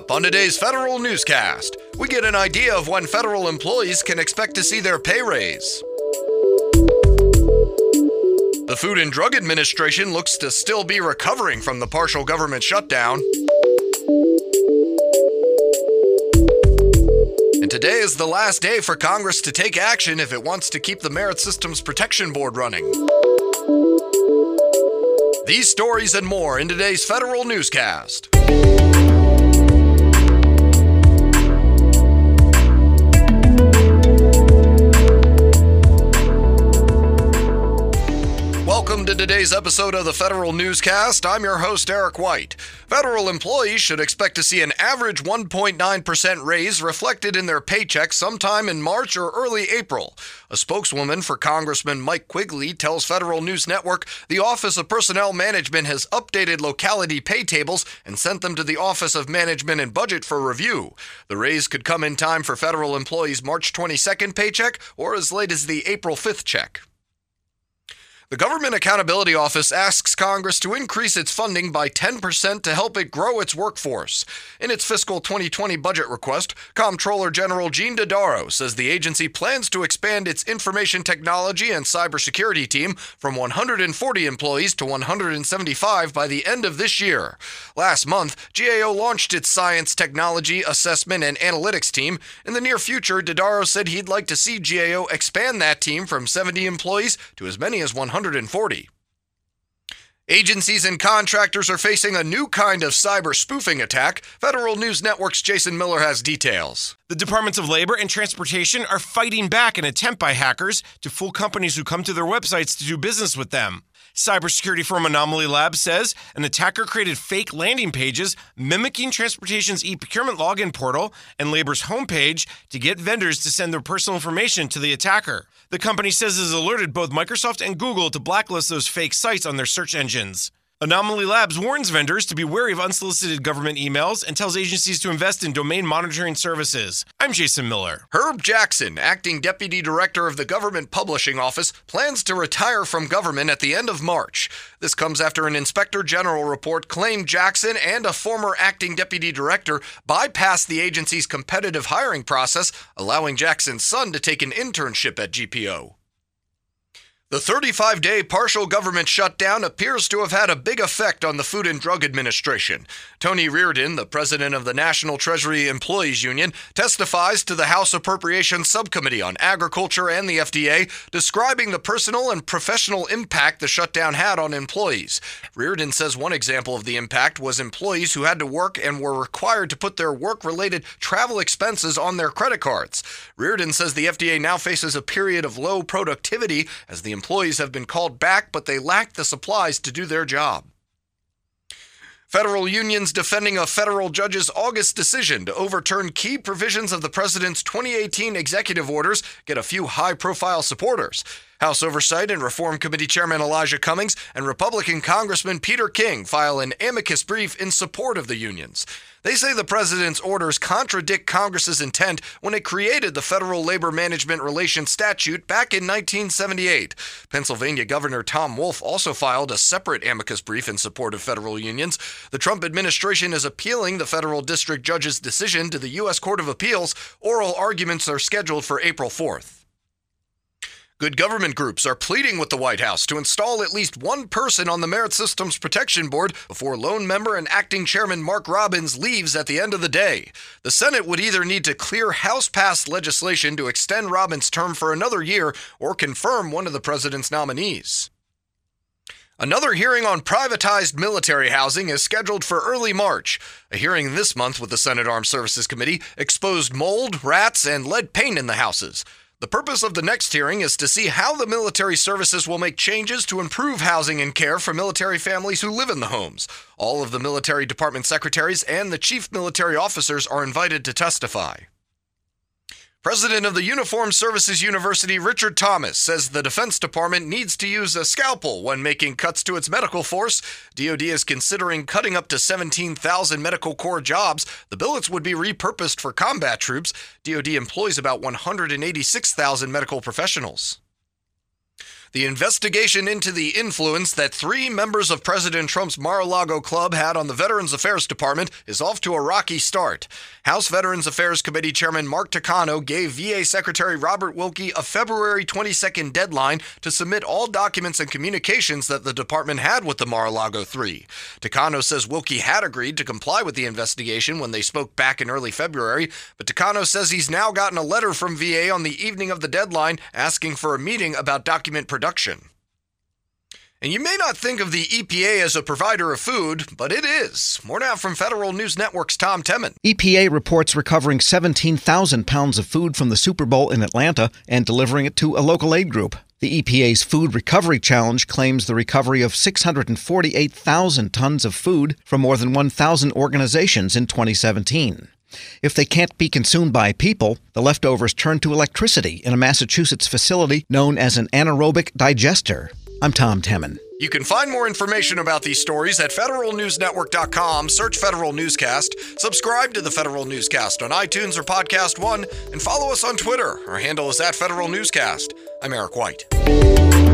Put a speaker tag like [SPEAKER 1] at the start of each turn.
[SPEAKER 1] up on today's federal newscast, we get an idea of when federal employees can expect to see their pay raise. The Food and Drug Administration looks to still be recovering from the partial government shutdown. And today is the last day for Congress to take action if it wants to keep the Merit Systems Protection Board running. These stories and more in today's federal newscast. To today's episode of the Federal Newscast. I'm your host, Eric White. Federal employees should expect to see an average 1.9% raise reflected in their paycheck sometime in March or early April. A spokeswoman for Congressman Mike Quigley tells Federal News Network the Office of Personnel Management has updated locality pay tables and sent them to the Office of Management and Budget for review. The raise could come in time for federal employees' March 22nd paycheck or as late as the April 5th check. The Government Accountability Office asks Congress to increase its funding by 10% to help it grow its workforce. In its fiscal 2020 budget request, Comptroller General Gene Dodaro says the agency plans to expand its information technology and cybersecurity team from 140 employees to 175 by the end of this year. Last month, GAO launched its science, technology, assessment, and analytics team. In the near future, Dodaro said he'd like to see GAO expand that team from 70 employees to as many as 100. 140. Agencies and contractors are facing a new kind of cyber spoofing attack. Federal News Network's Jason Miller has details.
[SPEAKER 2] The Departments of Labor and Transportation are fighting back an attempt by hackers to fool companies who come to their websites to do business with them. Cybersecurity firm Anomali Labs says an attacker created fake landing pages mimicking transportation's e procurement login portal and labor's homepage to get vendors to send their personal information to the attacker. The company says it has alerted both Microsoft and Google to blacklist those fake sites on their search engines. Anomali Labs warns vendors to be wary of unsolicited government emails and tells agencies to invest in domain monitoring services. I'm Jason Miller.
[SPEAKER 1] Herb Jackson, acting deputy director of the Government Publishing Office, plans to retire from government at the end of March. This comes after an inspector general report claimed Jackson and a former acting deputy director bypassed the agency's competitive hiring process, allowing Jackson's son to take an internship at GPO. The 35 day partial government shutdown appears to have had a big effect on the Food and Drug Administration. Tony Reardon, the president of the National Treasury Employees Union, testifies to the House Appropriations Subcommittee on Agriculture and the FDA, describing the personal and professional impact the shutdown had on employees. Reardon says one example of the impact was employees who had to work and were required to put their work related travel expenses on their credit cards. Reardon says the FDA now faces a period of low productivity as the Employees have been called back, but they lack the supplies to do their job. Federal unions defending a federal judge's August decision to overturn key provisions of the president's 2018 executive orders get a few high profile supporters. House Oversight and Reform Committee Chairman Elijah Cummings and Republican Congressman Peter King file an amicus brief in support of the unions. They say the president's orders contradict Congress's intent when it created the Federal Labor Management Relations Statute back in 1978. Pennsylvania Governor Tom Wolf also filed a separate amicus brief in support of federal unions. The Trump administration is appealing the federal district judge's decision to the U.S. Court of Appeals. Oral arguments are scheduled for April 4th. Good government groups are pleading with the White House to install at least one person on the Merit Systems Protection Board before lone member and acting chairman Mark Robbins leaves at the end of the day. The Senate would either need to clear House passed legislation to extend Robbins' term for another year or confirm one of the president's nominees. Another hearing on privatized military housing is scheduled for early March. A hearing this month with the Senate Armed Services Committee exposed mold, rats, and lead paint in the houses. The purpose of the next hearing is to see how the military services will make changes to improve housing and care for military families who live in the homes. All of the military department secretaries and the chief military officers are invited to testify. President of the Uniformed Services University, Richard Thomas, says the Defense Department needs to use a scalpel when making cuts to its medical force. DoD is considering cutting up to 17,000 medical corps jobs. The billets would be repurposed for combat troops. DoD employs about 186,000 medical professionals. The investigation into the influence that three members of President Trump's Mar a Lago club had on the Veterans Affairs Department is off to a rocky start. House Veterans Affairs Committee Chairman Mark Takano gave VA Secretary Robert Wilkie a February 22nd deadline to submit all documents and communications that the department had with the Mar a Lago Three. Takano says Wilkie had agreed to comply with the investigation when they spoke back in early February, but Takano says he's now gotten a letter from VA on the evening of the deadline asking for a meeting about document production. And you may not think of the EPA as a provider of food, but it is. More now from Federal News Network's Tom Temin.
[SPEAKER 3] EPA reports recovering 17,000 pounds of food from the Super Bowl in Atlanta and delivering it to a local aid group. The EPA's Food Recovery Challenge claims the recovery of 648,000 tons of food from more than 1,000 organizations in 2017. If they can't be consumed by people, the leftovers turn to electricity in a Massachusetts facility known as an anaerobic digester. I'm Tom Temin.
[SPEAKER 1] You can find more information about these stories at federalnewsnetwork.com. Search Federal Newscast, subscribe to the Federal Newscast on iTunes or Podcast One, and follow us on Twitter. Our handle is at Federal Newscast. I'm Eric White.